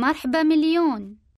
مرحبا مليون.